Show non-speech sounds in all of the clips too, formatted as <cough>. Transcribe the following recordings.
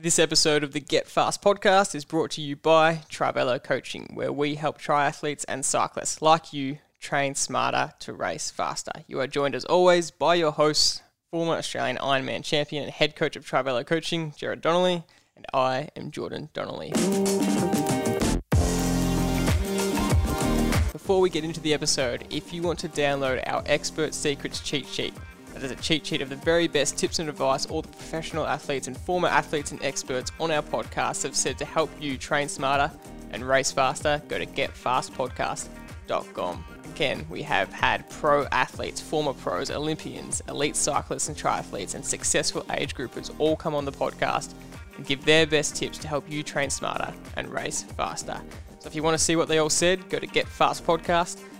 This episode of the Get Fast podcast is brought to you by Trivelo Coaching, where we help triathletes and cyclists like you train smarter to race faster. You are joined as always by your hosts, former Australian Ironman champion and head coach of Trivelo Coaching, Jared Donnelly, and I am Jordan Donnelly. Before we get into the episode, if you want to download our Expert Secrets cheat sheet, that is a cheat sheet of the very best tips and advice all the professional athletes and former athletes and experts on our podcast have said to help you train smarter and race faster, go to getfastpodcast.com. Again, we have had pro athletes, former pros, Olympians, elite cyclists and triathletes, and successful age groupers all come on the podcast and give their best tips to help you train smarter and race faster. So if you want to see what they all said, go to getfastpodcast.com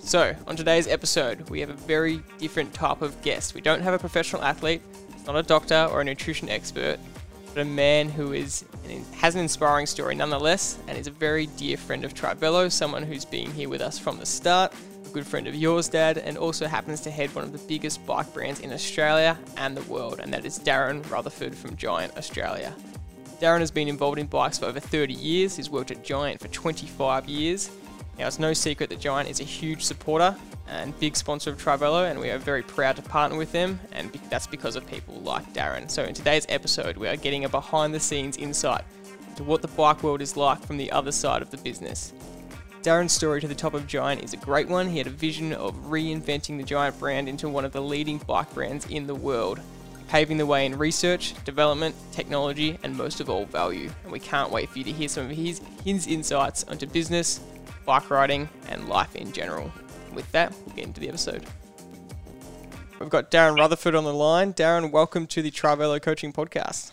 so, on today's episode, we have a very different type of guest. We don't have a professional athlete, not a doctor or a nutrition expert, but a man who is has an inspiring story nonetheless, and is a very dear friend of Trivelo, someone who's been here with us from the start, a good friend of yours, Dad, and also happens to head one of the biggest bike brands in Australia and the world, and that is Darren Rutherford from Giant Australia. Darren has been involved in bikes for over 30 years. He's worked at Giant for 25 years now, it's no secret that Giant is a huge supporter and big sponsor of Trivelo, and we are very proud to partner with them, and that's because of people like Darren. So, in today's episode, we are getting a behind the scenes insight into what the bike world is like from the other side of the business. Darren's story to the top of Giant is a great one. He had a vision of reinventing the Giant brand into one of the leading bike brands in the world, paving the way in research, development, technology, and most of all, value. And we can't wait for you to hear some of his, his insights onto business, bike riding, and life in general. With that, we'll get into the episode. We've got Darren Rutherford on the line. Darren, welcome to the Trivelo Coaching Podcast.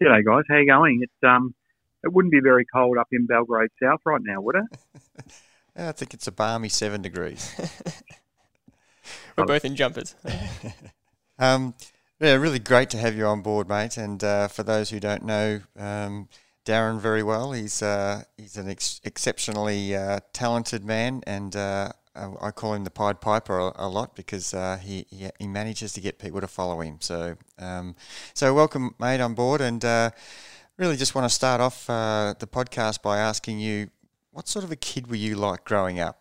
G'day, guys. How you going? It's um, it wouldn't be very cold up in Belgrave South right now, would it? <laughs> I think it's a balmy seven degrees. <laughs> We're both in jumpers. <laughs> um, yeah, really great to have you on board, mate. And uh, for those who don't know, um, Darren very well. He's uh, he's an ex- exceptionally uh, talented man, and uh, I call him the Pied Piper a, a lot because uh, he, he, he manages to get people to follow him. So um, so welcome, mate, on board, and uh, really just want to start off uh, the podcast by asking you, what sort of a kid were you like growing up?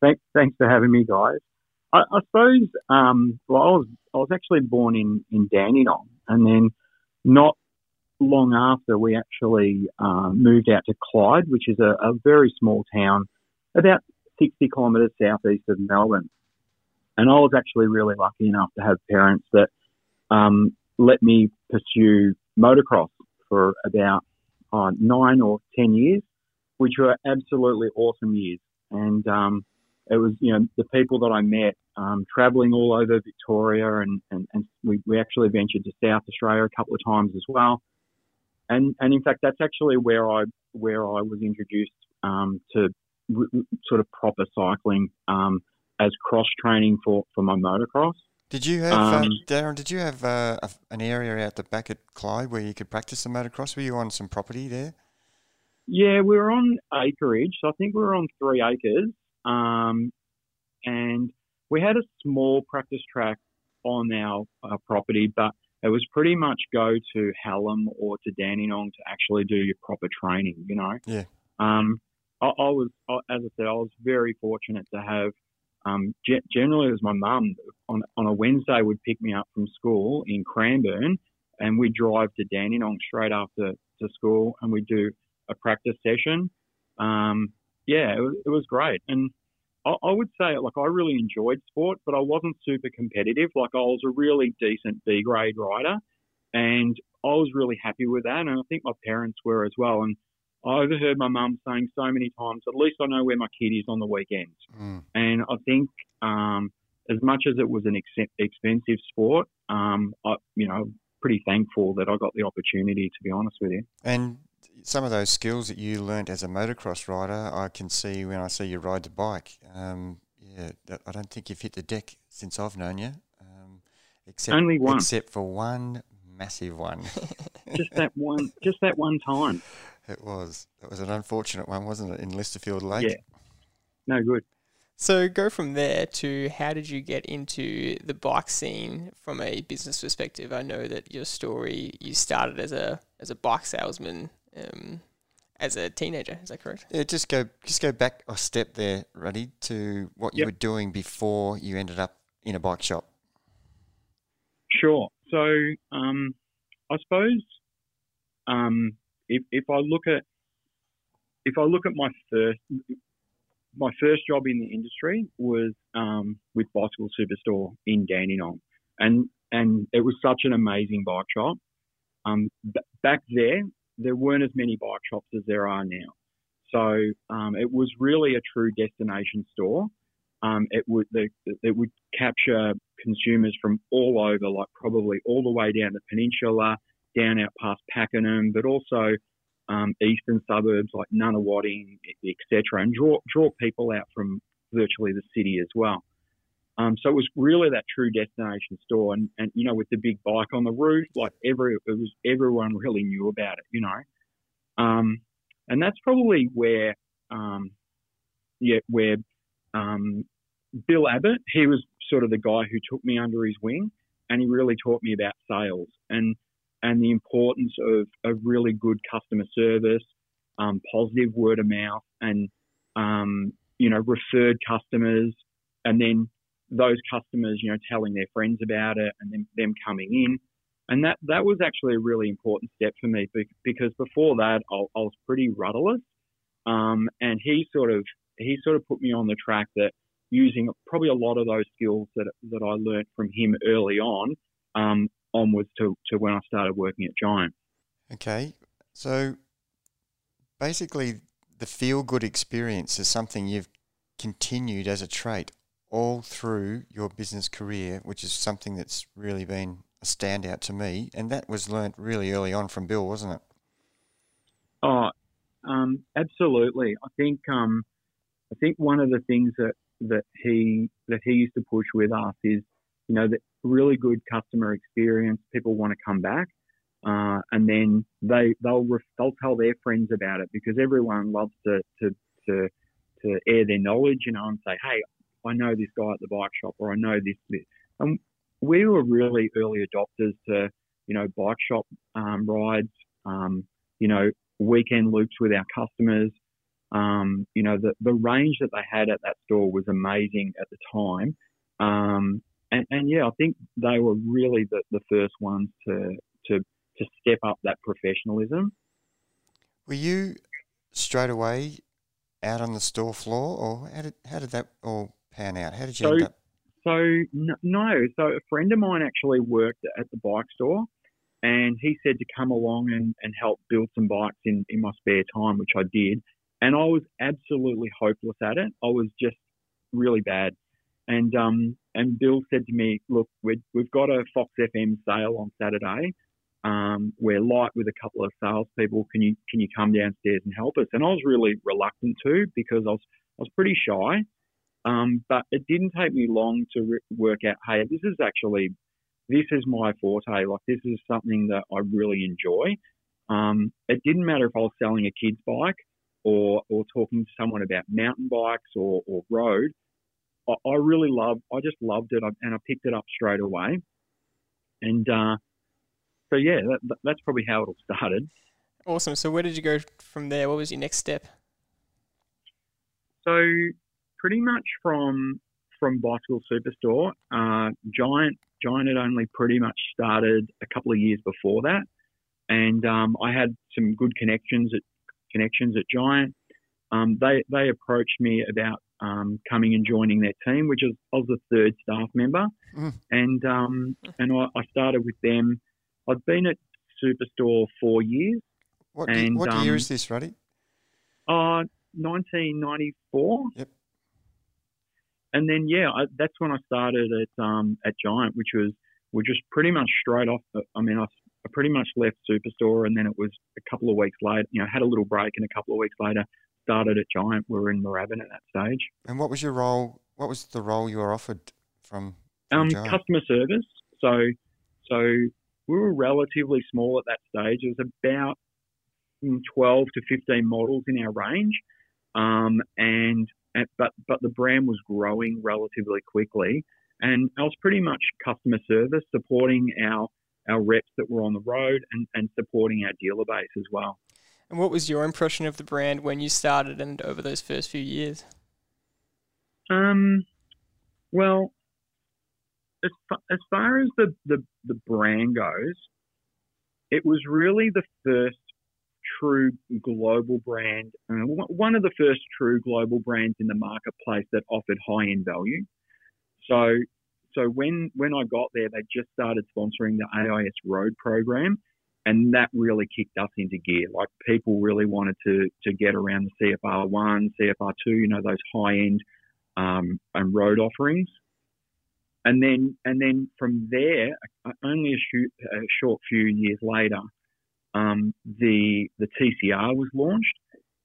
Thanks, thanks for having me, guys. I, I suppose um, well, I was I was actually born in in Dandenong, and then not long after, we actually uh, moved out to Clyde, which is a, a, very small town about 60 kilometres southeast of Melbourne. And I was actually really lucky enough to have parents that um, let me pursue motocross for about uh, nine or 10 years, which were absolutely awesome years. And um, it was, you know, the people that I met um, traveling all over Victoria, and, and, and we, we actually ventured to South Australia a couple of times as well and and in fact, that's actually where I where I was introduced um, to r- sort of proper cycling um, as cross training for for my motocross. Did you have um, um Darren? Did you have uh, a, an area out the back at Clyde where you could practice the motocross? Were you on some property there? Yeah, we were on acreage. So I think we were on three acres, um, and we had a small practice track on our, our property, but it was pretty much go to Hallam or to Dandenong to actually do your proper training, you know? Yeah. Um, I, I was, I, as I said, I was very fortunate to have, um, ge- generally it was my mum on, on a Wednesday would pick me up from school in Cranbourne and we'd drive to Dandenong straight after to school and we'd do a practice session. Um, yeah, it was, it was great. And I, would say, like, I really enjoyed sport, but I wasn't super competitive. Like, I was a really decent B grade rider, and I was really happy with that. And I think my parents were as well. And I overheard my mum saying so many times, at least I know where my kid is on the weekends. Mm. And I think, um, as much as it was an ex- expensive sport, um, I, you know, pretty thankful that I got the opportunity, to be honest with you. And some of those skills that you learnt as a motocross rider, I can see when I see you ride the bike. Um, yeah, I don't think you've hit the deck since I've known you. Um, except, Only one, except for one massive one. <laughs> just that one, just that one time. It was. It was an unfortunate one, wasn't it, in Lysterfield Lake? Yeah. No good. So go from there to how did you get into the bike scene from a business perspective? I know that your story you started as a as a bike salesman um, as a teenager. Is that correct? Yeah, just go just go back a step there, Ruddy, to what you were doing before you ended up in a bike shop. Sure. So um, I suppose um, if, if I look at if I look at my first my first job in the industry was um, with Bicycle Superstore in Dandenong, and and it was such an amazing bike shop. Um, b- back there, there weren't as many bike shops as there are now, so um, it was really a true destination store. Um, it would the, it would capture consumers from all over, like probably all the way down the peninsula, down out past Pakenham, but also um, eastern suburbs like Nunawading, etc., and draw draw people out from virtually the city as well. Um, so it was really that true destination store, and, and you know with the big bike on the roof, like every it was everyone really knew about it, you know, um, and that's probably where um, yeah where um, Bill Abbott he was sort of the guy who took me under his wing, and he really taught me about sales and and the importance of, of really good customer service, um, positive word of mouth, and um, you know referred customers, and then those customers you know telling their friends about it, and then them coming in, and that that was actually a really important step for me because before that I, I was pretty rudderless, um, and he sort of he sort of put me on the track that using probably a lot of those skills that that I learned from him early on um, onwards to, to when I started working at Giant. Okay, so basically, the feel good experience is something you've continued as a trait all through your business career, which is something that's really been a standout to me. And that was learnt really early on from Bill, wasn't it? Oh, um, absolutely. I think um, I think one of the things that, that he that he used to push with us is, you know, that really good customer experience. People want to come back, uh, and then they they'll ref, they'll tell their friends about it because everyone loves to to to to air their knowledge, you know, and say, hey, I know this guy at the bike shop, or I know this. this. And we were really early adopters to, you know, bike shop um, rides, um, you know, weekend loops with our customers. Um, you know, the, the range that they had at that store was amazing at the time. Um, and, and yeah, I think they were really the, the first ones to, to, to step up that professionalism. Were you straight away out on the store floor, or how did how did that all pan out? How did you So- end up? So no, so a friend of mine actually worked at the bike store, and he said to come along and, and help build some bikes in, in my spare time, which I did. And I was absolutely hopeless at it. I was just really bad. And um and Bill said to me, look, we've we've got a Fox FM sale on Saturday. Um, we're light with a couple of salespeople. Can you can you come downstairs and help us? And I was really reluctant to because I was I was pretty shy. Um, but it didn't take me long to re- work out, hey, this is actually, this is my forte. Like, this is something that I really enjoy. Um, it didn't matter if I was selling a kid's bike or, or talking to someone about mountain bikes or, or road. I, I really loved, I just loved it and I picked it up straight away. And uh, so, yeah, that, that's probably how it all started. Awesome. So where did you go from there? What was your next step? So pretty much from from Bicycle Superstore, uh, Giant Giant had only pretty much started a couple of years before that, and um, I had some good connections at connections at Giant. Um, they they approached me about um, coming and joining their team, which is I was the third staff member, Mm. and um, and I, I started with them. I'd been at Superstore four years, What, and, what year um, is this, Ruddy? uh, 1994. Yep. And then yeah, I, that's when I started at um, at Giant, which was we're just pretty much straight off. The, I mean, I, I pretty much left Superstore, and then it was a couple of weeks later. You know, had a little break, and a couple of weeks later started at Giant. We were in Moorabbin at that stage. And what was your role? What was the role you were offered from, from Um, Giant? customer service. So so we were relatively small at that stage. It was about mm, 12 to 15 models in our range. Um, and but but the brand was growing relatively quickly, and I was pretty much customer service, supporting our our reps that were on the road and, and supporting our dealer base as well. And what was your impression of the brand when you started and over those first few years? Um, well, as far, as far as the, the, the brand goes, it was really the first true global brand, uh, one of the first true global brands in the marketplace that offered high end value. So, so when when I got there, they just started sponsoring the AIS Road program, and that really kicked us into gear. Like people really wanted to to get around the CFR one, CFR two, you know, those high end um, and road offerings. And then, and then from there, only a, a short few years later, um, the the TCR was launched,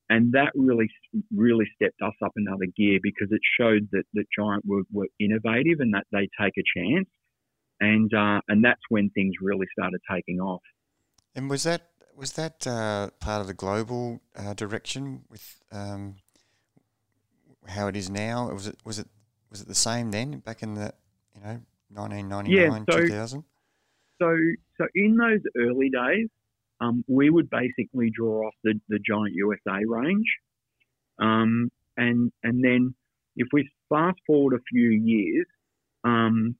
and that really really stepped us up another gear because it showed that that Giant were, were innovative and that they take a chance, and uh, and that's when things really started taking off. And was that was that uh, part of the global uh, direction with um, how it is now? Was it was it was it the same then back in the you know, nineteen ninety nine two thousand? So, so in those early days, um, we would basically draw off the, the Giant USA range. Um, and, and then if we fast forward a few years, um,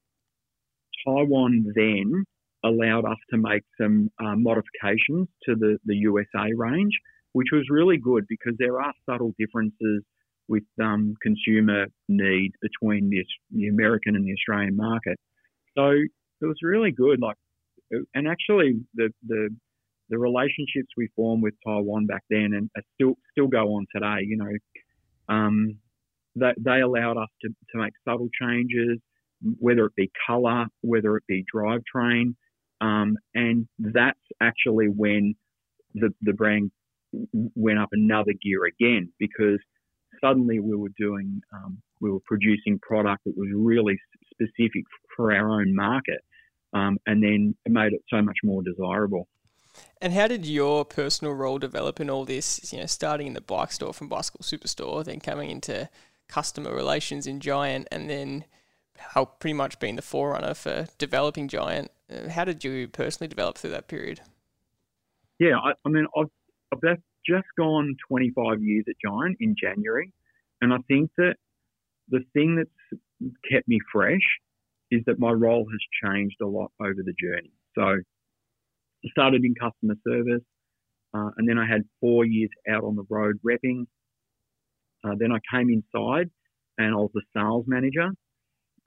Taiwan then allowed us to make some uh, modifications to the, the USA range, which was really good because there are subtle differences with um, consumer needs between the, the American and the Australian market. So it was really good. Like, and actually the the the relationships we formed with Taiwan back then and still still go on today. You know, um, that they allowed us to, to make subtle changes, whether it be color, whether it be drivetrain, um, and that's actually when the the brand went up another gear again because suddenly we were doing, um, we were producing product that was really specific for our own market, um, and then it made it so much more desirable. And how did your personal role develop in all this? You know, starting in the bike store from Bicycle Superstore, then coming into customer relations in Giant, and then how pretty much being the forerunner for developing Giant. Uh, how did you personally develop through that period? Yeah, I, I mean, I've, I've just gone 25 years at Giant in January, and I think that the thing that's kept me fresh is that my role has changed a lot over the journey. So started in customer service, uh, and then I had four years out on the road repping. Uh, then I came inside and I was a sales manager,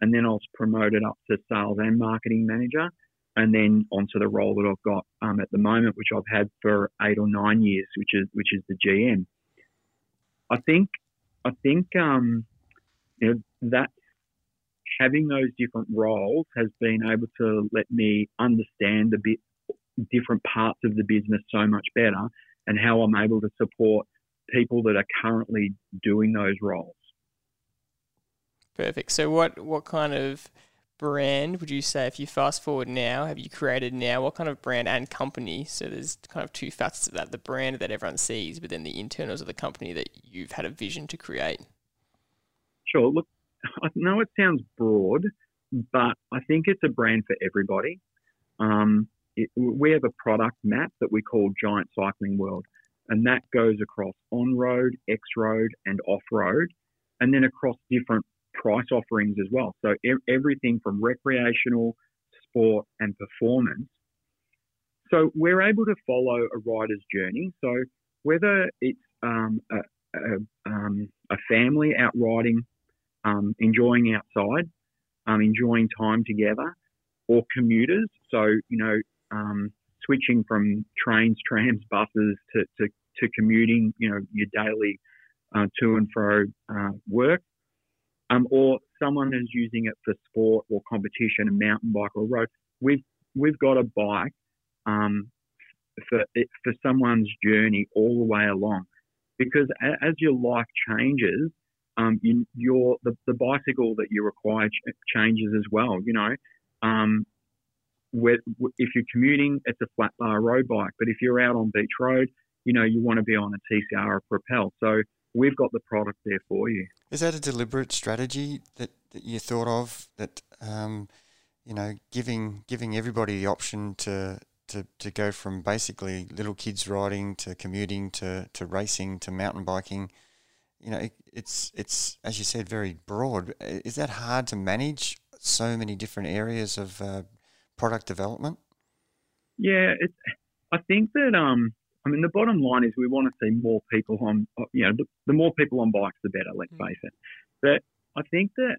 and then I was promoted up to sales and marketing manager and then onto the role that I've got um, at the moment, which I've had for eight or nine years, which is which is the GM. I think I think um, you know that having those different roles has been able to let me understand a bit different parts of the business so much better, and how I'm able to support people that are currently doing those roles. Perfect. So, what what kind of brand would you say if you fast forward now have you created now what kind of brand and company so there's kind of two facets of that the brand that everyone sees but then the internals of the company that you've had a vision to create sure look i know it sounds broad but i think it's a brand for everybody um, it, we have a product map that we call giant cycling world and that goes across on road x road and off road and then across different price offerings as well. So e- everything from recreational, sport, and performance. So we're able to follow a rider's journey. So whether it's um, a, a, um, a, family out riding, um, enjoying outside, um, enjoying time together, or commuters, so you know, um, switching from trains, trams, buses to, to, to commuting, you know, your daily uh, to and fro uh, work, um, or someone is using it for sport or competition, a mountain bike or road. We've we've got a bike um, for for someone's journey all the way along, because as your life changes, um, you, your the, the bicycle that you require ch- changes as well. You know, um, where, if you're commuting, it's a flat bar road bike, but if you're out on beach road, you know you want to be on a TCR or Propel. So we've got the product there for you. Is that a deliberate strategy that, that you thought of that um, you know giving giving everybody the option to to, to go from basically little kids riding to commuting to, to racing to mountain biking? You know, it, it's it's as you said, very broad. Is that hard to manage? So many different areas of uh, product development. Yeah, it's. I think that um, I mean, the bottom line is we want to see more people on, you know, the, the more people on bikes, the better, let's mm. face it. But I think that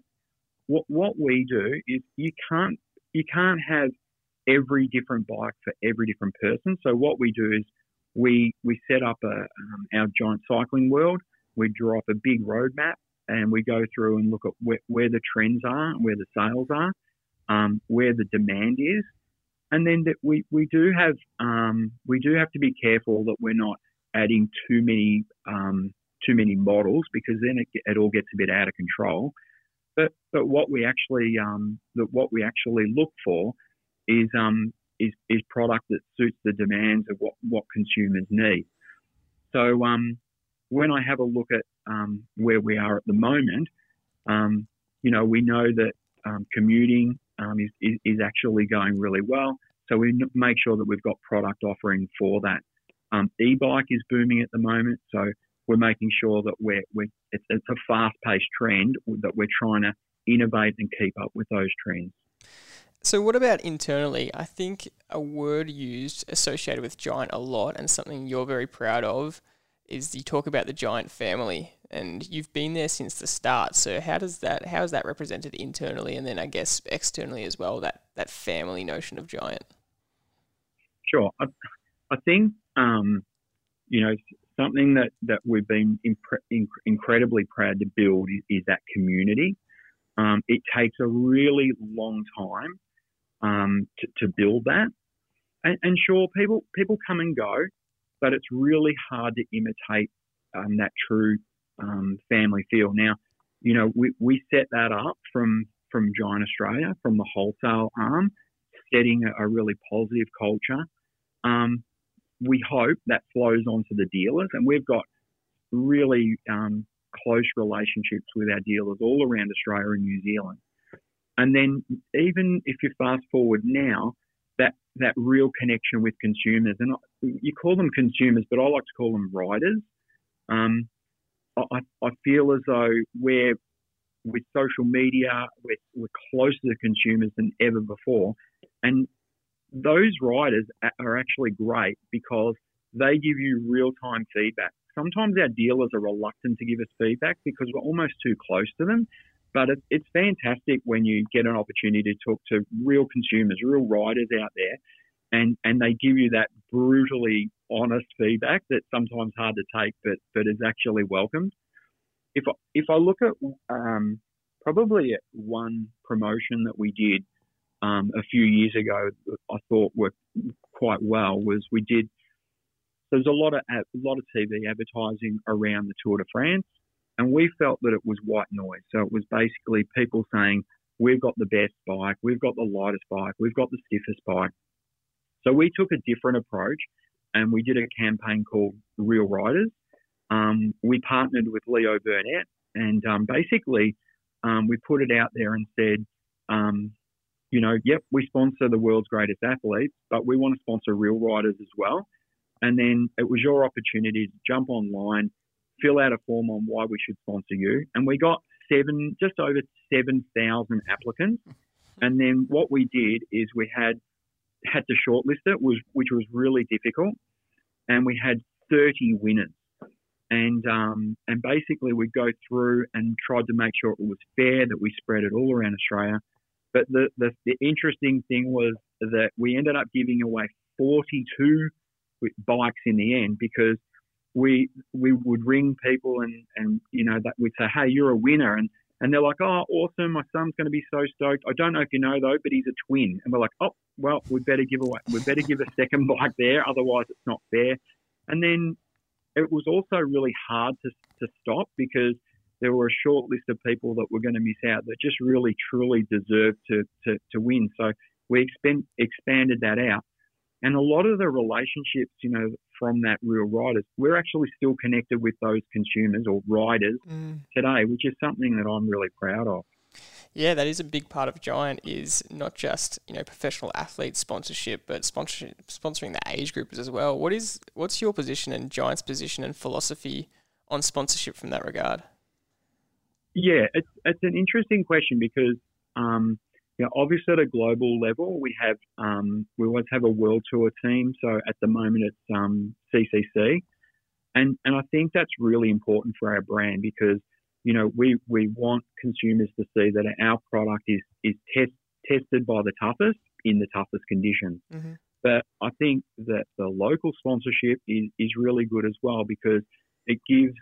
what, what we do is you can't, you can't have every different bike for every different person. So what we do is we, we set up a, um, our giant cycling world. We draw up a big roadmap and we go through and look at where, where the trends are, where the sales are, um, where the demand is, and then that we, we do have um, we do have to be careful that we're not adding too many um, too many models because then it, it, all gets a bit out of control. But but what we actually um, that what we actually look for is um is, is product that suits the demands of what, what consumers need. So um, when I have a look at um, where we are at the moment, um, you know we know that um, commuting um, is, is, is, actually going really well. So we make sure that we've got product offering for that. Um, e-bike is booming at the moment, so we're making sure that we're, we're it's, it's a fast-paced trend that we're trying to innovate and keep up with those trends. So, what about internally? I think a word used associated with Giant a lot and something you're very proud of is you talk about the Giant family and you've been there since the start. So how does that how is that represented internally and then I guess externally as well that that family notion of giant? Sure, I, I think um, you know something that that we've been impre- inc- incredibly proud to build is, is that community. Um, it takes a really long time um, to, to, build that, and, and sure, people people come and go, but it's really hard to imitate um, that true um, family feel. Now, you know, we, we set that up from, from Giant Australia, from the wholesale arm, setting a, a really positive culture. Um, we hope that flows on to the dealers, and we've got really um, close relationships with our dealers all around Australia and New Zealand. And then, even if you fast forward now, that that real connection with consumers, and you call them consumers, but I like to call them riders. Um, I, I feel as though we're with social media, we're, we're closer to consumers than ever before. And those riders are actually great because they give you real time feedback. Sometimes our dealers are reluctant to give us feedback because we're almost too close to them. But it's fantastic when you get an opportunity to talk to real consumers, real riders out there, and, and they give you that brutally honest feedback that's sometimes hard to take, but but is actually welcomed. If I, if I look at um, probably at one promotion that we did um, a few years ago, I thought worked quite well was we did. There's a lot of a lot of TV advertising around the Tour de France, and we felt that it was white noise. So it was basically people saying, "We've got the best bike, we've got the lightest bike, we've got the stiffest bike." So we took a different approach and we did a campaign called Real Riders. Um, we partnered with Leo Burnett and um, basically um, we put it out there and said, um, you know, yep, we sponsor the world's greatest athletes, but we want to sponsor real riders as well. And then it was your opportunity to jump online, fill out a form on why we should sponsor you. And we got seven, just over 7,000 applicants. <laughs> And then what we did is we had had to shortlist it, was which was really difficult, and we had 30 winners. And um, and basically we go through and tried to make sure it was fair, that we spread it all around Australia. But the, the, the interesting thing was that we ended up giving away 42 bikes in the end because we we would ring people and and you know that we'd say, hey, you're a winner, and and they're like, oh, awesome, my son's going to be so stoked. I don't know if you know though, but he's a twin, and we're like, oh, well, we better give away, we better give a second <laughs> bike there, otherwise it's not fair. And then it was also really hard to to stop because there were a short list of people that were going to miss out that just really truly deserved to to, to win. So we expend, expanded that out. And a lot of the relationships, you know, from that real riders, we're actually still connected with those consumers or riders mm. today, which is something that I'm really proud of. Yeah, that is a big part of Giant is not just you know professional athlete sponsorship, but sponsorship, sponsoring the age groups as well. What is what's your position and Giant's position and philosophy on sponsorship from that regard? Yeah, it's it's an interesting question because um, you know, obviously at a global level, we have um, we always have a world tour team. So at the moment, it's um, CCC, and and I think that's really important for our brand because you know we we want consumers to see that our product is is test, tested by the toughest in the toughest conditions. Mm-hmm. But I think that the local sponsorship is is really good as well because it gives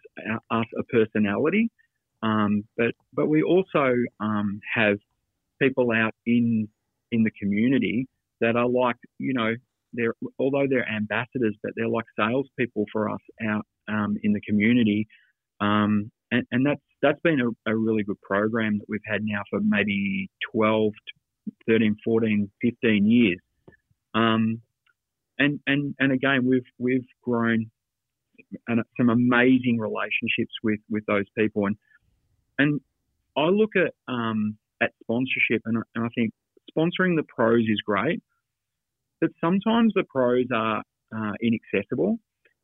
us a personality. Um, but but we also um, have people out in in the community that are like, you know, they're although they're ambassadors, but they're like salespeople for us out um, in the community. Um, and, and, that's that's been a, a, really good program that we've had now for maybe 12, 13, 14, 15 years. Um, and and and again, we've we've grown some amazing relationships with with those people, and and I look at um, at sponsorship. And, and I think sponsoring the pros is great, but sometimes the pros are uh, inaccessible.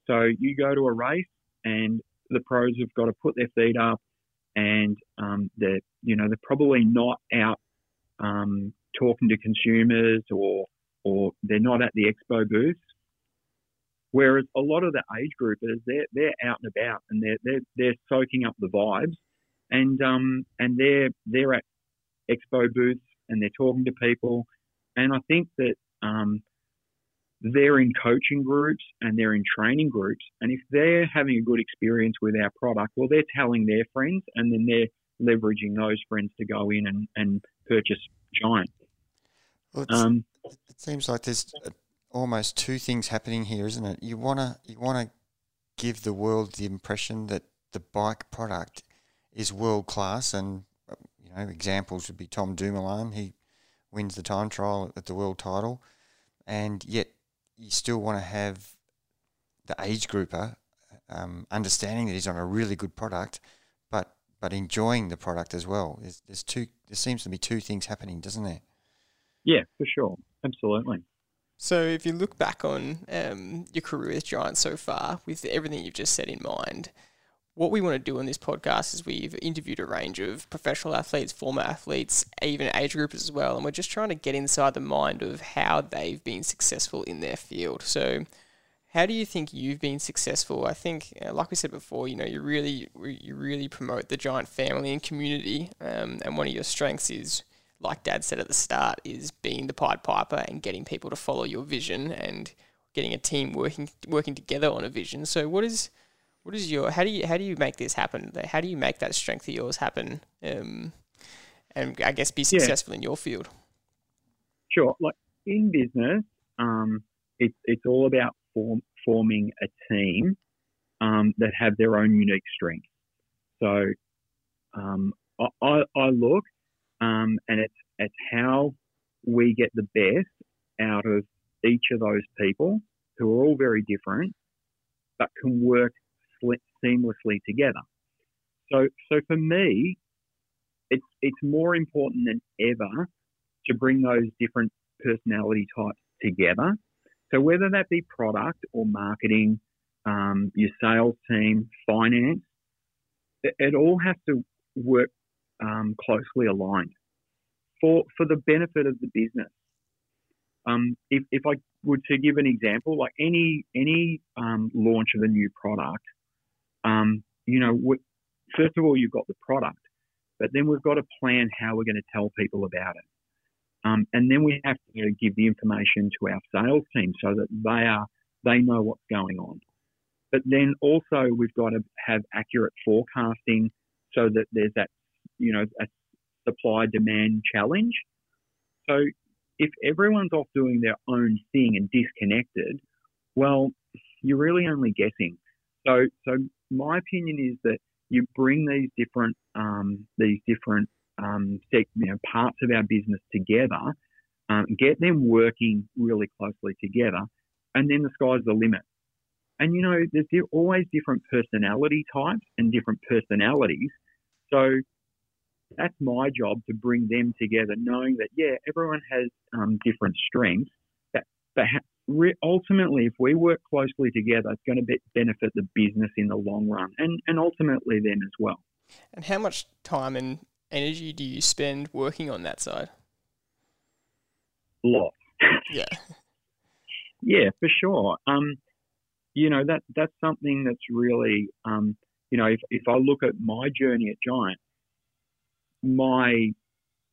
So you go to a race and the pros have got to put their feet up and um, they're, you know, they're probably not out um, talking to consumers or, or they're not at the expo booths. Whereas a lot of the age groupers, they're, they're out and about and they're, they're, they're soaking up the vibes and, um, and they're, they're at expo booths and they're talking to people. And I think that um, they're in coaching groups and they're in training groups. And if they're having a good experience with our product, well, they're telling their friends and then they're leveraging those friends to go in and, and purchase Giant. Well, um, it seems like there's almost two things happening here, isn't it? You wanna you wanna give the world the impression that the bike product is world class and you know, examples would be Tom Dumoulin. He wins the time trial at the world title, and yet you still want to have the age grouper um, understanding that he's on a really good product, but but enjoying the product as well. There's, there's two. There seems to be two things happening, doesn't there? Yeah, for sure, absolutely. So, if you look back on um, your career with Giants so far, with everything you've just said in mind, what we want to do on this podcast is we've interviewed a range of professional athletes, former athletes, even age groupers as well, and we're just trying to get inside the mind of how they've been successful in their field. So, how do you think you've been successful? I think, uh, like we said before, you know, you really you really promote the giant family and community, um, and one of your strengths is, like Dad said at the start, is being the Pied Piper and getting people to follow your vision and getting a team working working together on a vision. So, what is what is your how do you how do you make this happen? How do you make that strength of yours happen? Um, and I guess be successful yeah. in your field. Sure, like in business, um, it's it's all about form, forming a team um, that have their own unique strengths. So um, I, I, look, um, and it's it's how we get the best out of each of those people who are all very different, but can work seamlessly together. So, so for me, it's it's more important than ever to bring those different personality types together. So whether that be product or marketing, um, your sales team, finance, it, it all has to work um, closely aligned for for the benefit of the business. Um, if, if I were to give an example, like any any um, launch of a new product, um, you know, first of all, you've got the product, but then we've got to plan how we're going to tell people about it. Um, and then we have to you know, give the information to our sales team so that they are they know what's going on. But then also we've got to have accurate forecasting so that there's that you know a supply demand challenge. So if everyone's off doing their own thing and disconnected, well, you're really only guessing. So so my opinion is that you bring these different um, these different um, you know, parts of our business together, um, get them working really closely together, and then the sky's the limit. And you know, there's always different personality types and different personalities. So that's my job to bring them together, knowing that yeah, everyone has um, different strengths. That, but ultimately, if we work closely together, it's going to be- benefit the business in the long run, and and ultimately them as well. And how much time and energy do you spend working on that side? Lot. <laughs> Yeah. yeah, for sure. Um, you know that that's something that's really um, you know if if I look at my journey at Giant, my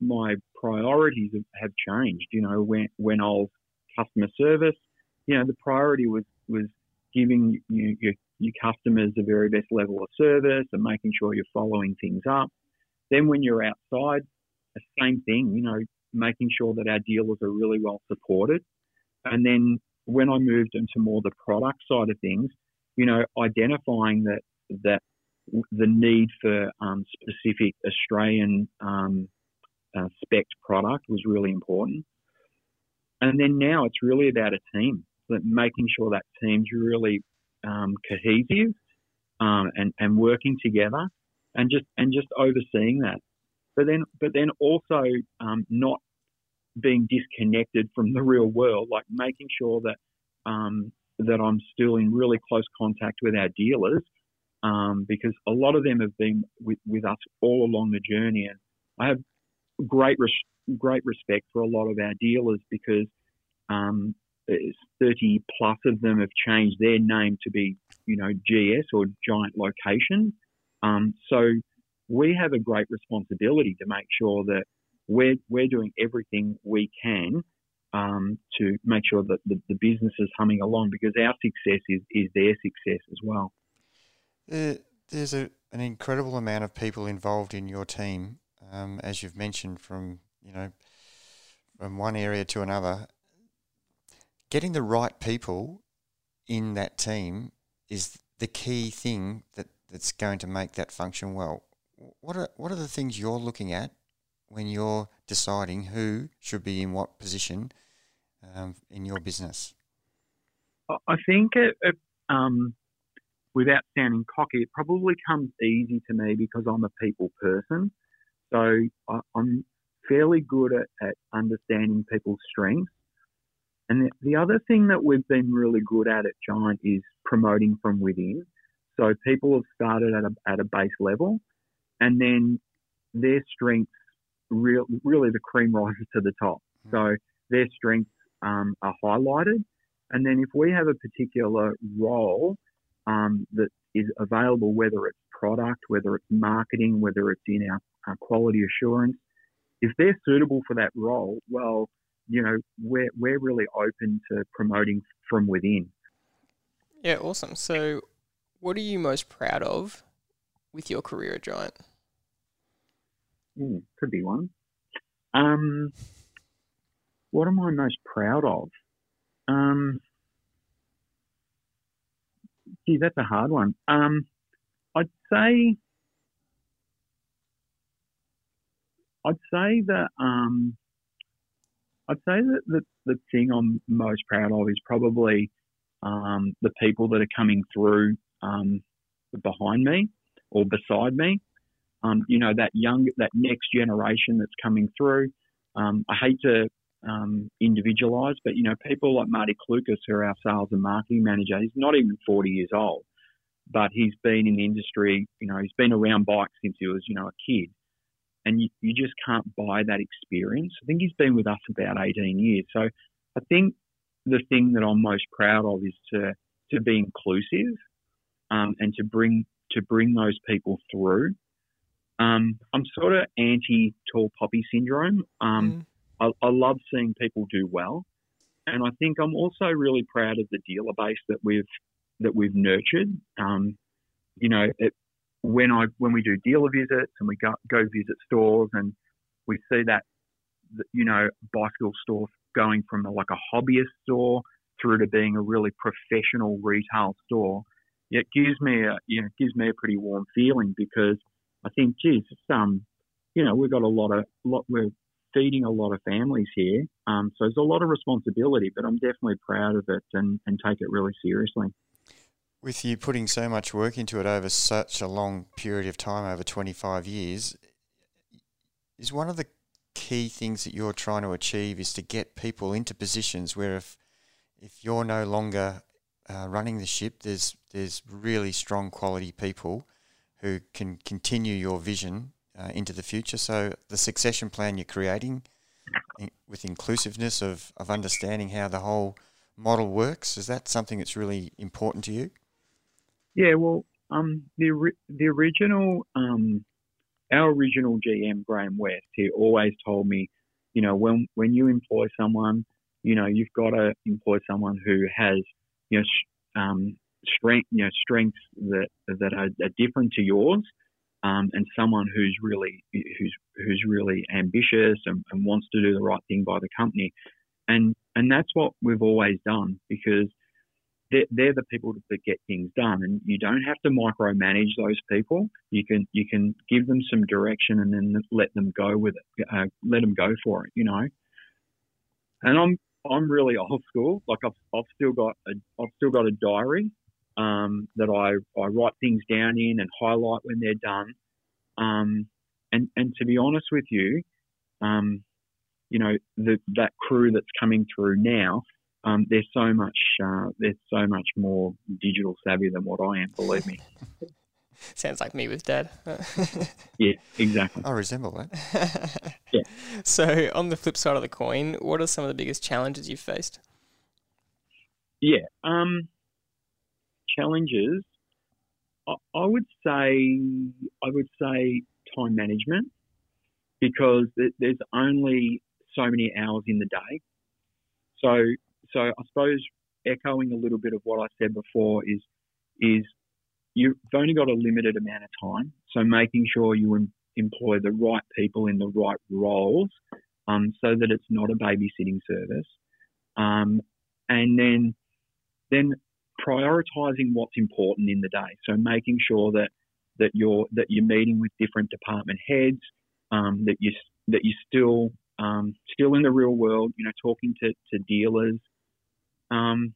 my priorities have changed. You know, when when I was customer service, you know, the priority was was giving you, your your customers the very best level of service and making sure you're following things up. Then when you're outside, the same thing. You know, making sure that our dealers are really well supported. And then when I moved into more the product side of things, you know, identifying that that the need for um, specific Australian um, uh, spec product was really important. And then now it's really about a team, making sure that team's really um, cohesive um, and and working together, and just and just overseeing that. But then but then also um, not being disconnected from the real world, like making sure that um, that I'm still in really close contact with our dealers um, because a lot of them have been with, with us all along the journey. And I have great res- great respect for a lot of our dealers because um, 30 plus of them have changed their name to be, you know, GS or Giant Location. Um, so we have a great responsibility to make sure that we're, we're doing everything we can um, to make sure that the, the business is humming along because our success is, is their success as well. there's a, an incredible amount of people involved in your team, um, as you've mentioned, from you know from one area to another. Getting the right people in that team is the key thing that, that's going to make that function well. What are what are the things you're looking at when you're deciding who should be in what position um, in your business? I think it, it um, without sounding cocky, it probably comes easy to me because I'm a people person. So I, am fairly good at, at, understanding people's strengths. And the, the other thing that we've been really good at at Giant is promoting from within. So people have started at a, at a base level and then their strengths real, really the cream rises to the top. Mm. So their strengths um, are highlighted. And then if we have a particular role um, that is available, whether it's product, whether it's marketing, whether it's in our, our quality assurance, if they're suitable for that role, well, you know, we're, we're really open to promoting from within. Yeah, awesome. So, what are you most proud of with your career at Giant? Mm, could be one. Um, what am I most proud of? Um, gee, that's a hard one. Um, I'd say, I'd say that, um, I'd say that the, the thing I'm most proud of is probably um, the people that are coming through um, behind me or beside me. Um, you know that young, that next generation that's coming through. Um, I hate to um, individualised. But you know, people like Marty Klukas, who are our sales and marketing manager, he's not even 40 years old, but he's been in the industry. You know, he's been around bikes since he was, you know, a kid, and you, you just can't buy that experience. I think he's been with us about 18 years. So I think the thing that I'm most proud of is to to be inclusive um, and to bring to bring those people through. Um, I'm sort of anti tall poppy syndrome. Um, mm. I, I love seeing people do well, and I think I'm also really proud of the dealer base that we've that we've nurtured. Um, you know, it, when I when we do dealer visits and we go go visit stores and we see that you know bicycle store going from a, like a hobbyist store through to being a really professional retail store, it gives me a you know gives me a pretty warm feeling because I think, geez, it's um, you know, we've got a lot of lot we're feeding a lot of families here. Um, so there's a lot of responsibility, but I'm definitely proud of it and, and take it really seriously. With you putting so much work into it over such a long period of time, over 25 years, is one of the key things that you're trying to achieve is to get people into positions where if if you're no longer uh, running the ship, there's there's really strong quality people who can continue your vision uh, into the future. So the succession plan you're creating with inclusiveness of, of understanding how the whole model works, is that something that's really important to you? Yeah, well, um, the, the original, um, our original GM, Graham West, he always told me, you know, when, when you employ someone, you know, you've got to employ someone who has, you know, um, strength, you know, strengths that, that are, are different to yours um, and someone who's really who's who's really ambitious and, and, wants to do the right thing by the company, and and that's what we've always done because they're, they're the people that get things done, and you don't have to micromanage those people. You can you can give them some direction and then let them go with it, uh, let them go for it, you know. And I'm I'm really <laughs> old school. Like I've, I've still got a I've still got a diary um, that I, I write things down in and highlight when they're done. Um, and, and to be honest with you, um, you know, the, that crew that's coming through now, um, they're so much, uh, they're so much more digital savvy than what I am. Believe me. <laughs> Sounds like me with dad. <laughs> yeah, exactly. I resemble that. <laughs> yeah. So, on the flip side of the coin, what are some of the biggest challenges you've faced? Yeah. Um, challenges, I, I would say I would say time management because there's only so many hours in the day. So so I suppose echoing a little bit of what I said before is is you've only got a limited amount of time. So making sure you em- employ the right people in the right roles, um, so that it's not a babysitting service, um, and then then prioritizing what's important in the day. So making sure that that you're that you're meeting with different department heads, um, that you that you're still um, still in the real world. You know, talking to to dealers. Um,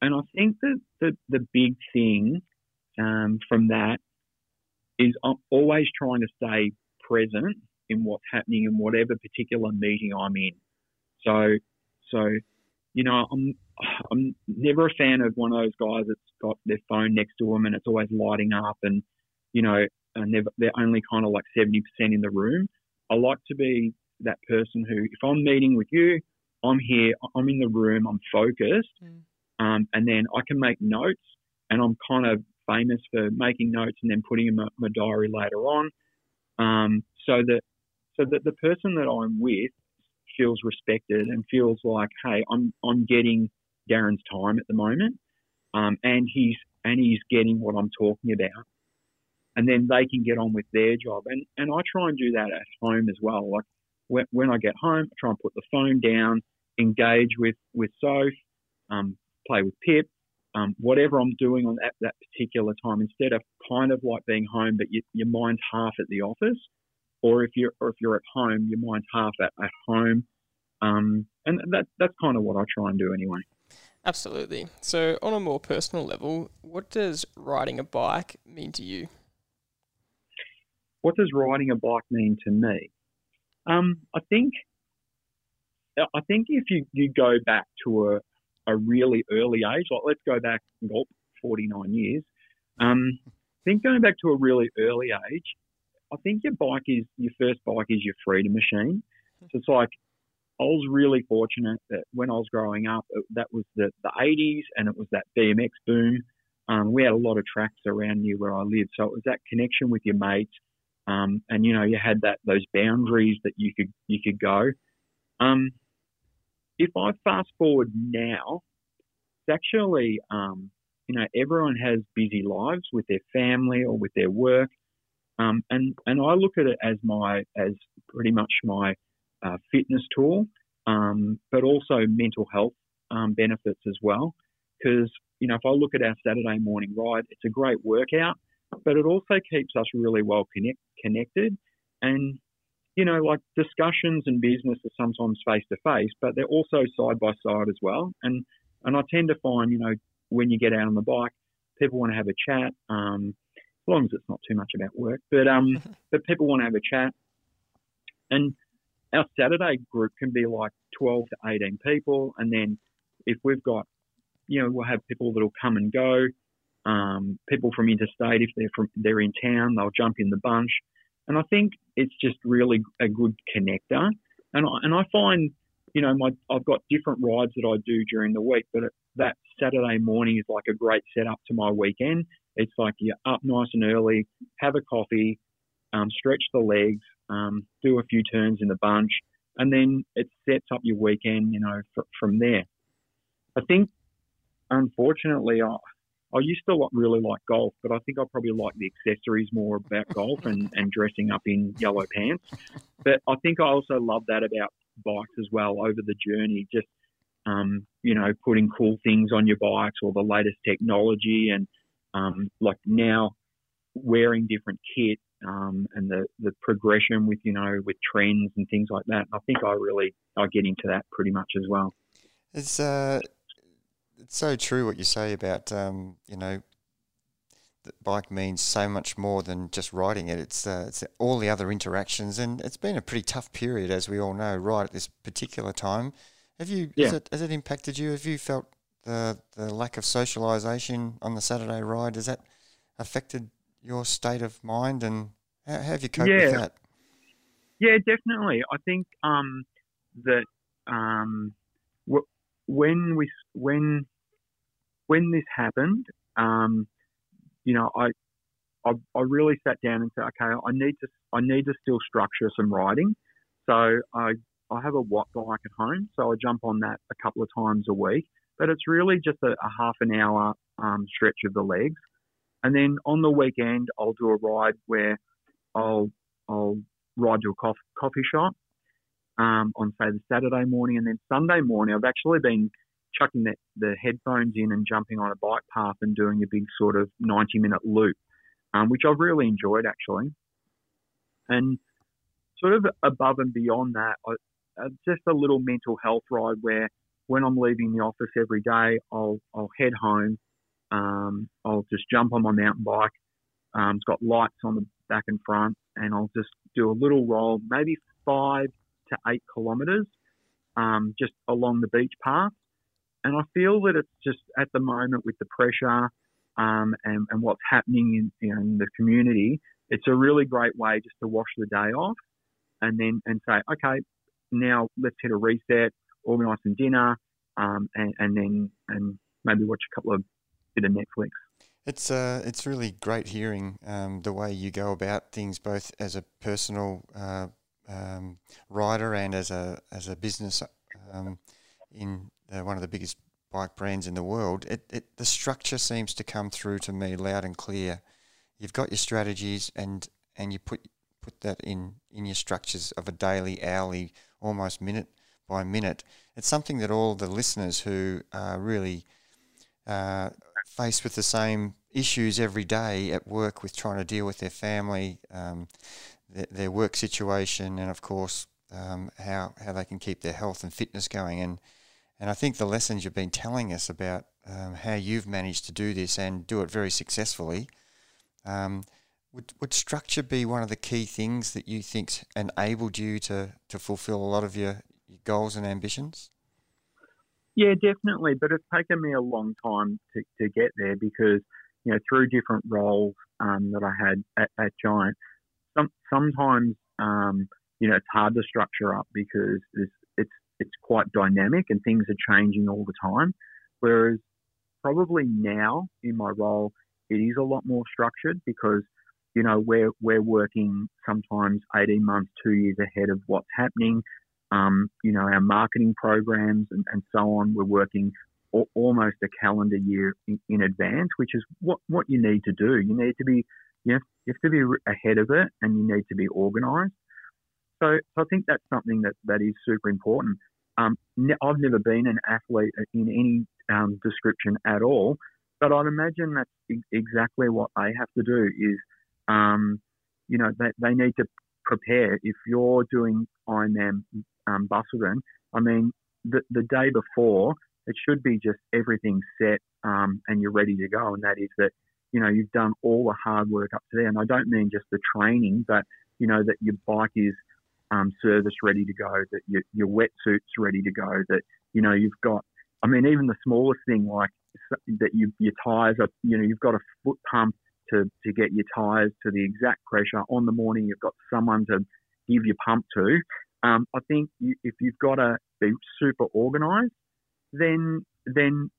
and I think that the the big thing um, from that is I'm always trying to stay present in what's happening in whatever particular meeting I'm in. So so you know, I'm I'm never a fan of one of those guys that's got their phone next to them and it's always lighting up and you know, and they're, they're only kind of like 70% in the room. I like to be that person who, if I'm meeting with you, I'm here, I'm in the room, I'm focused, mm. um, and then I can make notes, and I'm kind of famous for making notes and then putting them in my, diary later on, um, so that so that the person that I'm with feels respected and feels like, hey, I'm I'm getting Darren's time at the moment, um, and he's and he's getting what I'm talking about, and then they can get on with their job. And and I try and do that at home as well. Like when, when I get home, I try and put the phone down, engage with with Soph, um, play with Pip, um, whatever I'm doing on that, that particular time, instead of kind of like being home, but you, your mind's half at the office or if you're or if you're at home, your mind's half at, at home. Um, and that that's kind of what I try and do anyway. Absolutely. So, on a more personal level, what does riding a bike mean to you? What does riding a bike mean to me? Um, I think I think if you, you go back to a, a really early age, like let's go back, gulp, 49 years. Um, I think going back to a really early age, I think your bike is your first bike is your freedom machine. So it's like I was really fortunate that when I was growing up, that was the, the 80s and it was that BMX boom. Um, we had a lot of tracks around near where I lived, so it was that connection with your mates, um, and you know you had that those boundaries that you could you could go. Um, if I fast forward now, it's actually um, you know everyone has busy lives with their family or with their work, um, and and I look at it as my as pretty much my uh, fitness tool, um, but also mental health um, benefits as well. Because you know, if I look at our Saturday morning ride, it's a great workout, but it also keeps us really well connect, connected. And you know, like discussions and business are sometimes face to face, but they're also side by side as well. And and I tend to find, you know, when you get out on the bike, people want to have a chat, um, as long as it's not too much about work. But um, <laughs> but people want to have a chat, and our Saturday group can be like 12 to 18 people, and then if we've got, you know, we'll have people that'll come and go. Um, people from interstate, if they're from they're in town, they'll jump in the bunch, and I think it's just really a good connector. And I, and I find, you know, my I've got different rides that I do during the week, but that Saturday morning is like a great setup to my weekend. It's like you're up nice and early, have a coffee, um, stretch the legs, um, do a few turns in the bunch, and then it sets up your weekend, you know, fr- from there. I think, unfortunately, I, I used to really like golf, but I think I probably like the accessories more about golf and, and dressing up in yellow pants. But I think I also love that about bikes as well over the journey, just, um, you know, putting cool things on your bikes or the latest technology and um, like now wearing different kit um, and the, the progression with, you know, with trends and things like that. I think I really, I get into that pretty much as well. It's, uh, it's so true what you say about um, you know the bike means so much more than just riding it. It's uh, it's all the other interactions, and it's been a pretty tough period, as we all know, right at this particular time. Have you? Yeah. Has, it, has it impacted you? Have you felt the the lack of socialisation on the Saturday ride? Has that affected your state of mind, and how, how have you coped yeah. with that? Yeah, definitely. I think um, that um, when we when when this happened, um, you know, I, I, I really sat down and said, okay, I need to I need to still structure some riding. So I I have a watt bike at home, so I jump on that a couple of times a week. But it's really just a, a half an hour um, stretch of the legs, and then on the weekend I'll do a ride where I'll I'll ride to a coffee, coffee shop um, on say the Saturday morning, and then Sunday morning I've actually been chucking the, the headphones in and jumping on a bike path and doing a big sort of 90 minute loop, um, which I've really enjoyed actually. And sort of above and beyond that, I, uh, just a little mental health ride where when I'm leaving the office every day, I'll, I'll head home. Um, I'll just jump on my mountain bike. Um, it's got lights on the back and front, and I'll just do a little roll, maybe five to eight kilometres um, just along the beach path. And I feel that it's just at the moment with the pressure um, and, and, what's happening in, in, the community, it's a really great way just to wash the day off and then and say, okay, now let's hit a reset, organise some dinner, um, and, and, then and maybe watch a couple of bit of Netflix. It's uh, it's really great hearing um, the way you go about things, both as a personal uh, um, rider and as a as a business um, in uh, one of the biggest bike brands in the world, it, it the structure seems to come through to me loud and clear. You've got your strategies and and you put put that in in your structures of a daily, hourly, almost minute by minute. It's something that all the listeners who are really uh, faced with the same issues every day at work with trying to deal with their family, um, their, their work situation, and of course um, how how they can keep their health and fitness going. And and I think the lessons you've been telling us about um, how you've managed to do this and do it very successfully. Um, would, would structure be one of the key things that you think enabled you to, to fulfill a lot of your, your goals and ambitions? Yeah, definitely. But it's taken me a long time to, to get there because, you know, through different roles um, that I had at, at Giant, some, sometimes um, you know, it's hard to structure up because it's, it's, quite dynamic and things are changing all the time. Whereas probably now in my role, it is a lot more structured because, you know, we're, we're working sometimes 18 months, two years ahead of what's happening. Um, you know, our marketing programs and, and so on, we're working almost a calendar year in, in, advance, which is what, what you need to do. You need to be, you have, you have to be ahead of it and you need to be organized. So, so I think that's something that, that is super important. Um, I've never been an athlete in any um, description at all, but I'd imagine that's exactly what they have to do is, um, you know, they, they need to prepare. If you're doing Ironman um, I mean, the, the day before, it should be just everything set um, and you're ready to go. And that is that, you know, you've done all the hard work up to there. And I don't mean just the training, but, you know, that your bike is um, service ready to go, that your, your wetsuit's ready to go, that, you know, you've got, I mean, even the smallest thing like that you, your tyres are, you know, you've got a foot pump to, to get your tyres to the exact pressure on the morning. You've got someone to give your pump to. Um, I think you, if you've got to be super organised, then then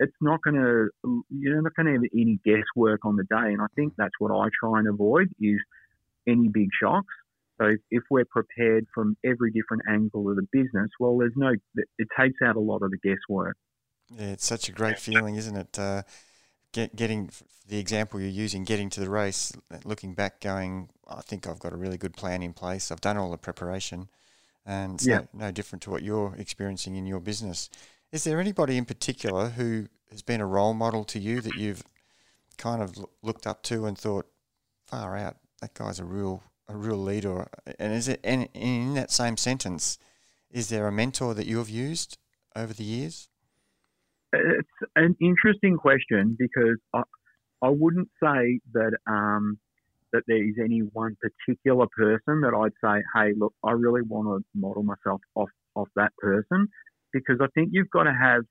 it's not going to you're not going to have any guesswork on the day. And I think that's what I try and avoid is any big shocks. So if, we're prepared from every different angle of the business, well, there's no it takes out a lot of the guesswork. Yeah, it's such a great feeling, isn't it? Uh, get, getting the example you're using, getting to the race, looking back, going, I think I've got a really good plan in place. I've done all the preparation, and it's yeah. no, no different to what you're experiencing in your business. Is there anybody in particular who has been a role model to you that you've kind of looked up to and thought, far out, that guy's a real a real leader? And is it and in that same sentence, is there a mentor that you have used over the years? It's an interesting question because I, I wouldn't say that um, that there is any one particular person that I'd say, hey, look, I really want to model myself off off that person, because I think you've got to have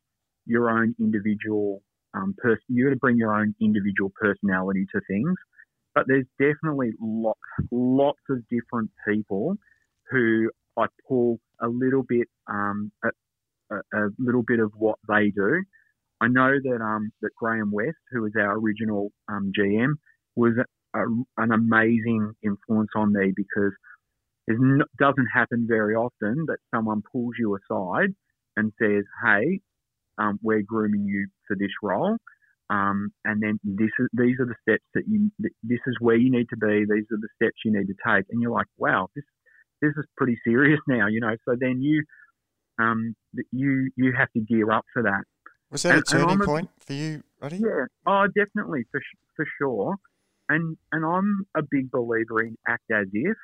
your own individual um, person. You got to bring your own individual personality to things. But there's definitely lots lots of different people who I pull a little bit um, a, a, little bit of what they do. I know that um, that Graham West, who was our original um, GM, was a, an amazing influence on me because it doesn't happen very often that someone pulls you aside and says, "Hey, um, we're grooming you for this role." Um, and then this is, these are the steps that you, this is where you need to be. These are the steps you need to take. And you're like, wow, this, this is pretty serious <laughs> now, you know? So then you, um, you, you have to gear up for that. Was that and, a turning point for you, Ruddy? Yeah. Oh, definitely for, for sure. And, and I'm a big believer in act as if.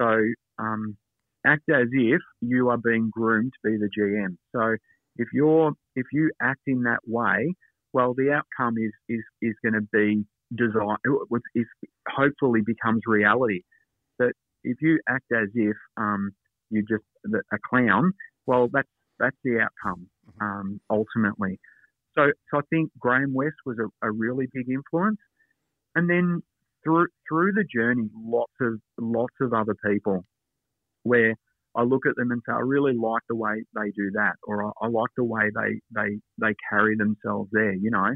So, um, act as if you are being groomed to be the GM. So if you're, if you act in that way, well, the outcome is is is going to be design. Is hopefully becomes reality. But if you act as if um, you're just a clown, well, that's that's the outcome mm-hmm. um, ultimately. So, so I think Graham West was a, a really big influence, and then through through the journey, lots of lots of other people, where I look at them and say, I really like the way they do that, or I, I like the way they, they, they carry themselves there, you know.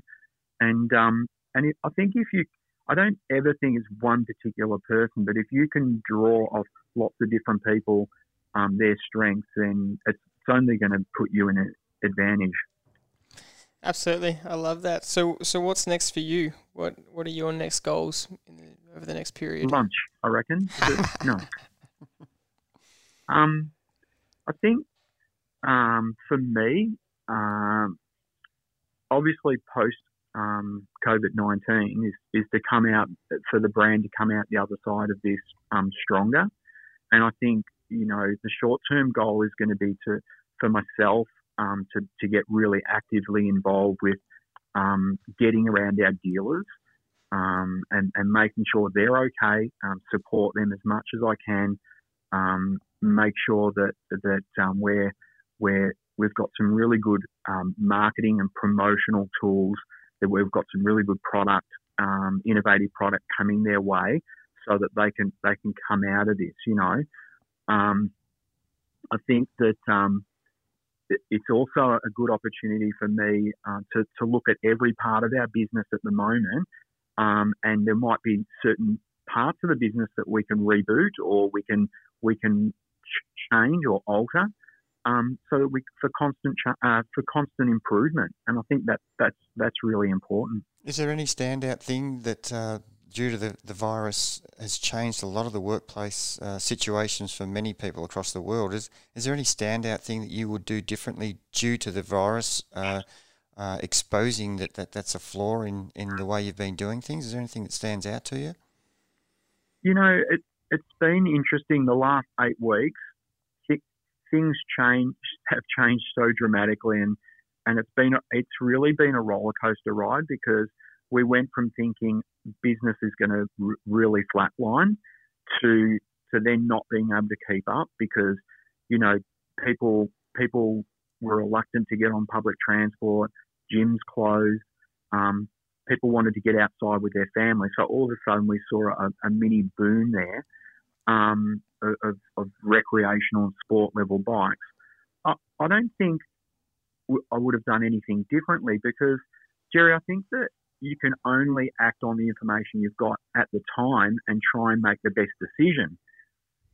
And, um, and it, I think if you, I don't ever think it's one particular person, but if you can draw off lots of different people, um, their strengths, then it's only going to put you in an advantage. Absolutely, I love that. So, so what's next for you? What What are your next goals the, over the next period? Lunch, I reckon. <laughs> no, um, I think um, for me, um, obviously post um, COVID nineteen is is to come out for the brand to come out the other side of this um, stronger, and I think you know the short term goal is going to be to for myself um, to to get really actively involved with um, getting around our dealers. Um, and, and making sure they're okay, um, support them as much as I can, um, make sure that that um, we're, we're we've got some really good um, marketing and promotional tools. That we've got some really good product, um, innovative product coming their way, so that they can they can come out of this. You know, um, I think that um, it's also a good opportunity for me uh, to, to look at every part of our business at the moment. Um, and there might be certain parts of the business that we can reboot or we can we can change or alter, um, so that we for constant uh, for constant improvement. And I think that that's that's really important. Is there any standout thing that? Uh, due to the, the virus, has changed a lot of the workplace uh, situations for many people across the world. Is is there any standout thing that you would do differently due to the virus uh, uh, exposing that, that that's a flaw in, in the way you've been doing things? Is there anything that stands out to you? You know, it, it's been interesting the last eight weeks. Things change have changed so dramatically, and and it's been it's really been a roller coaster ride because we went from thinking business is going to r- really flatline to to then not being able to keep up because you know people people were reluctant to get on public transport, gyms closed, um, people wanted to get outside with their family. So all of a sudden we saw a, a mini boom there um, of, of, recreational and sport level bikes. I, I don't think I would have done anything differently because, Jerry, I think that you can only act on the information you've got at the time and try and make the best decision.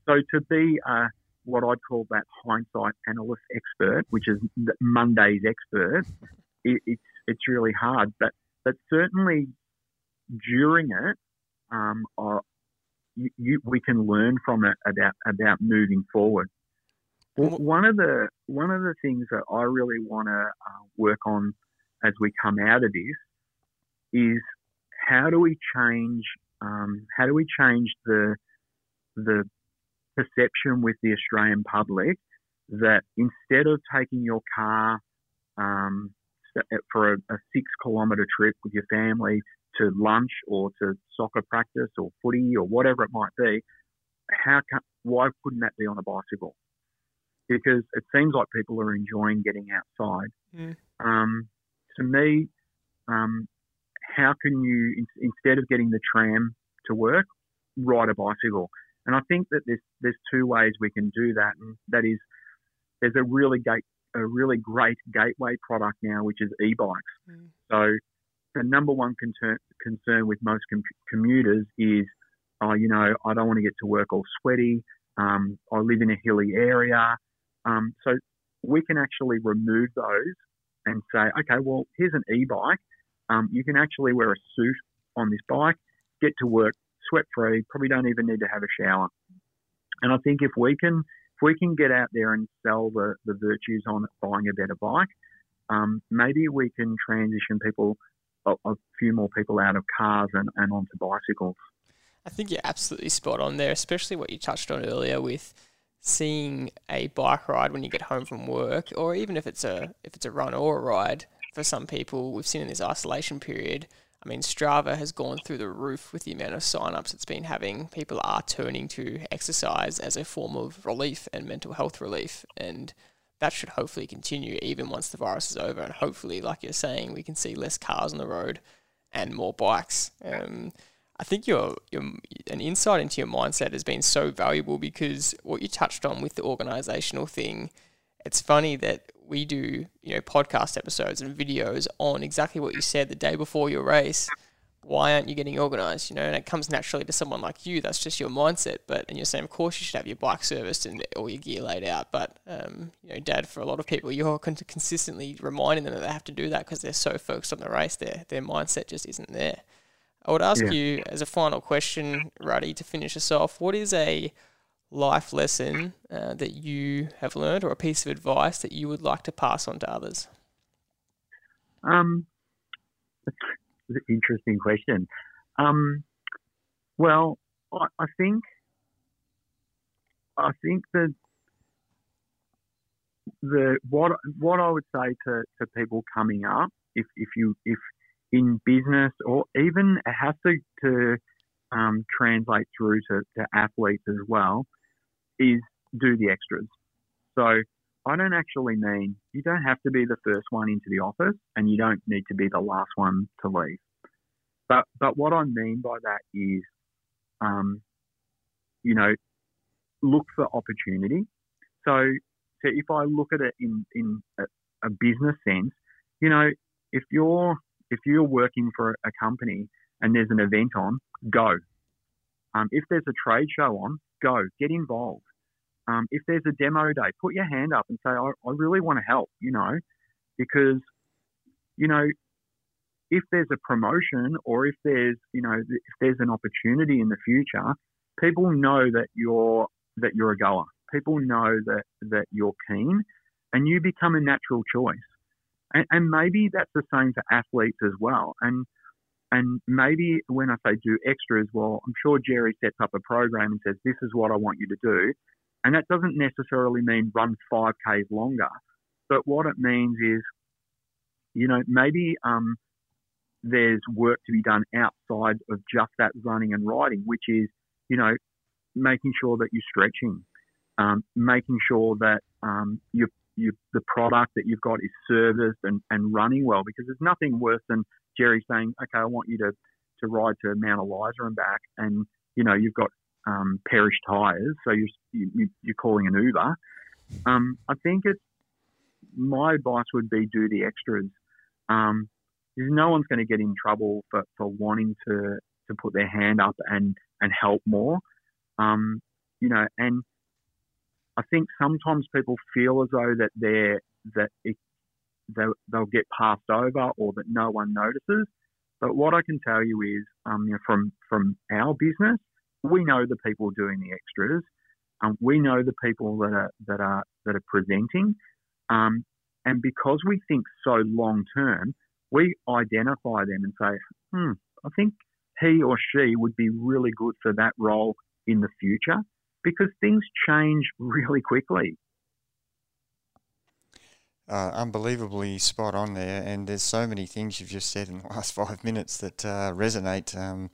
So to be uh, what I'd call that hindsight analyst expert, which is Monday's expert, <laughs> it, it's it's really hard. But but certainly during it, um, I, you, you, we can learn from it about about moving forward. One of the one of the things that I really want to uh, work on as we come out of this is how do we change um, how do we change the the perception with the Australian public that instead of taking your car um, for a, a, six kilometre trip with your family to lunch or to soccer practice or footy or whatever it might be, how can, why couldn't that be on a bicycle? Because it seems like people are enjoying getting outside. Mm. Um, to me, um, how can you instead of getting the tram to work, ride a bicycle? And I think that there's there's two ways we can do that, and that is there's a really great a really great gateway product now, which is e-bikes. Mm. So the number one concern, concern with most com- commuters is, oh, you know, I don't want to get to work all sweaty. Um, I live in a hilly area. Um, so we can actually remove those and say, okay, well, here's an e-bike. Um, you can actually wear a suit on this bike, get to work sweat free, probably don't even need to have a shower. And I think if we can if we can get out there and sell the, the virtues on buying a better bike, um, maybe we can transition people, a, a, few more people out of cars and, and onto bicycles. I think you're absolutely spot on there, especially what you touched on earlier with seeing a bike ride when you get home from work, or even if it's a if it's a run or a ride. For some people, we've seen in this isolation period, I mean, Strava has gone through the roof with the amount of sign-ups it's been having. People are turning to exercise as a form of relief and mental health relief, and that should hopefully continue even once the virus is over. And hopefully, like you're saying, we can see less cars on the road and more bikes. Um, I think your, your an insight into your mindset has been so valuable because what you touched on with the organizational thing, it's funny that we do, you know, podcast episodes and videos on exactly what you said the day before your race. Why aren't you getting organized? You know, and it comes naturally to someone like you. That's just your mindset. But and you're saying, of course, you should have your bike serviced and all your gear laid out. But um, you know, Dad, for a lot of people, you're consistently reminding them that they have to do that because they're so focused on the race. Their their mindset just isn't there. I would ask yeah. you as a final question, Ruddy, to finish us off. What is a life lesson uh, that you have learned or a piece of advice that you would like to pass on to others? Um, interesting question. Um, well, I, I think I think that the what what I would say to, to people coming up, if if you if in business or even it has to to um, translate through to, to athletes as well, is do the extras. So I don't actually mean you don't have to be the first one into the office and you don't need to be the last one to leave. But but what I mean by that is, um, you know, look for opportunity. So so if I look at it in in a, a business sense, you know, if you're if you're working for a company and there's an event on, go. Um, if there's a trade show on, go. Get involved. Um, if there's a demo day, put your hand up and say, I, I really want to help, you know, because, you know, if there's a promotion or if there's, you know, if there's an opportunity in the future, people know that you're, that you're a goer. People know that, that you're keen and you become a natural choice. And, and maybe that's the same for athletes as well. And and maybe when I say do extras, well, I'm sure Jerry sets up a program and says, this is what I want you to do. And that doesn't necessarily mean run 5Ks longer. But what it means is, you know, maybe um, there's work to be done outside of just that running and riding, which is, you know, making sure that you're stretching, um, making sure that um, you, you, the product that you've got is serviced and, and running well, because there's nothing worse than Jerry saying, okay, I want you to, to ride to Mount Eliza and back, and, you know, you've got um, perished tyres, so you're, you, you're calling an Uber. Um, I think it's, my advice would be do the extras. Um, no one's going to get in trouble for, for wanting to, to put their hand up and, and help more. Um, you know, and I think sometimes people feel as though that they're that it, they, they'll get passed over or that no one notices. But what I can tell you is, um, you know, from from our business, we know the people doing the extras. Um, we know the people that are that are that are presenting, um, and because we think so long term, we identify them and say, "Hmm, I think he or she would be really good for that role in the future," because things change really quickly. Uh, unbelievably spot on there, and there's so many things you've just said in the <laughs> last five minutes that uh, resonate um,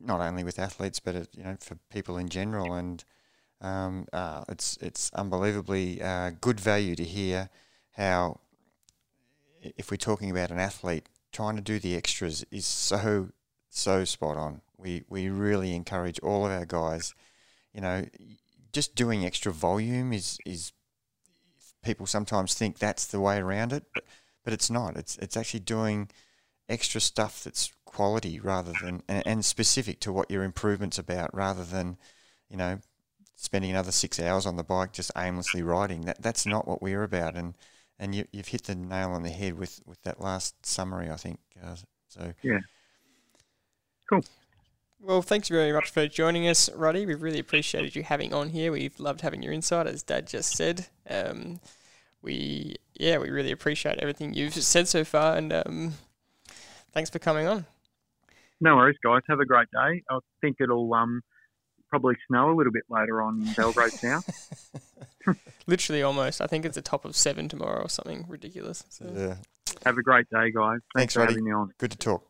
not only with athletes but uh, you know for people in general, and um, uh, it's it's unbelievably uh, good value to hear how if we're talking about an athlete trying to do the extras is so so spot on. We we really encourage all of our guys, you know, just doing extra volume is is people sometimes think that's the way around it, but, but it's not. It's it's actually doing extra stuff that's quality rather than and, and specific to what your improvement's about, rather than you know spending another six hours on the bike just aimlessly riding. That that's not what we're about, and and you, you've hit the nail on the head with with that last summary. I think uh, so. Yeah. Cool. Well, thanks very much for joining us, Ruddy. We've really appreciated you having on here. We've loved having your insight, as Dad just said. Um, we, yeah, we really appreciate everything you've said so far, and um, thanks for coming on. No worries, guys. Have a great day. I think it'll um, probably snow a little bit later on in Belgrave now. <laughs> <laughs> Literally, almost. I think it's a top of seven tomorrow or something ridiculous. So. Yeah. Have a great day, guys. Thanks, Thanks, for Ruddy. having me on. Good to talk.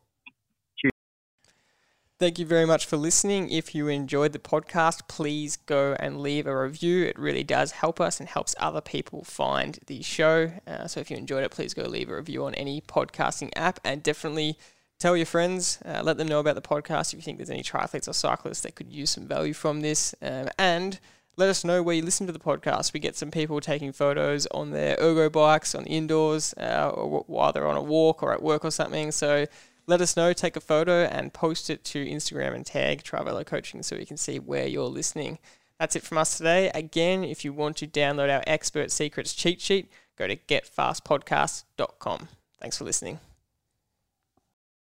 Thank you very much for listening. If you enjoyed the podcast, please go and leave a review. It really does help us and helps other people find the show. Uh, so if you enjoyed it, please go leave a review on any podcasting app and definitely tell your friends, uh, let them know about the podcast if you think there's any triathletes or cyclists that could use some value from this. Um, and let us know where you listen to the podcast. We get some people taking photos on their ergo bikes on the indoors uh, or while they're on a walk or at work or something. So let us know, take a photo and post it to Instagram and tag Travelo Coaching so we can see where you're listening. That's it from us today. Again, if you want to download our Expert Secrets cheat sheet, go to getfastpodcast.com. Thanks for listening.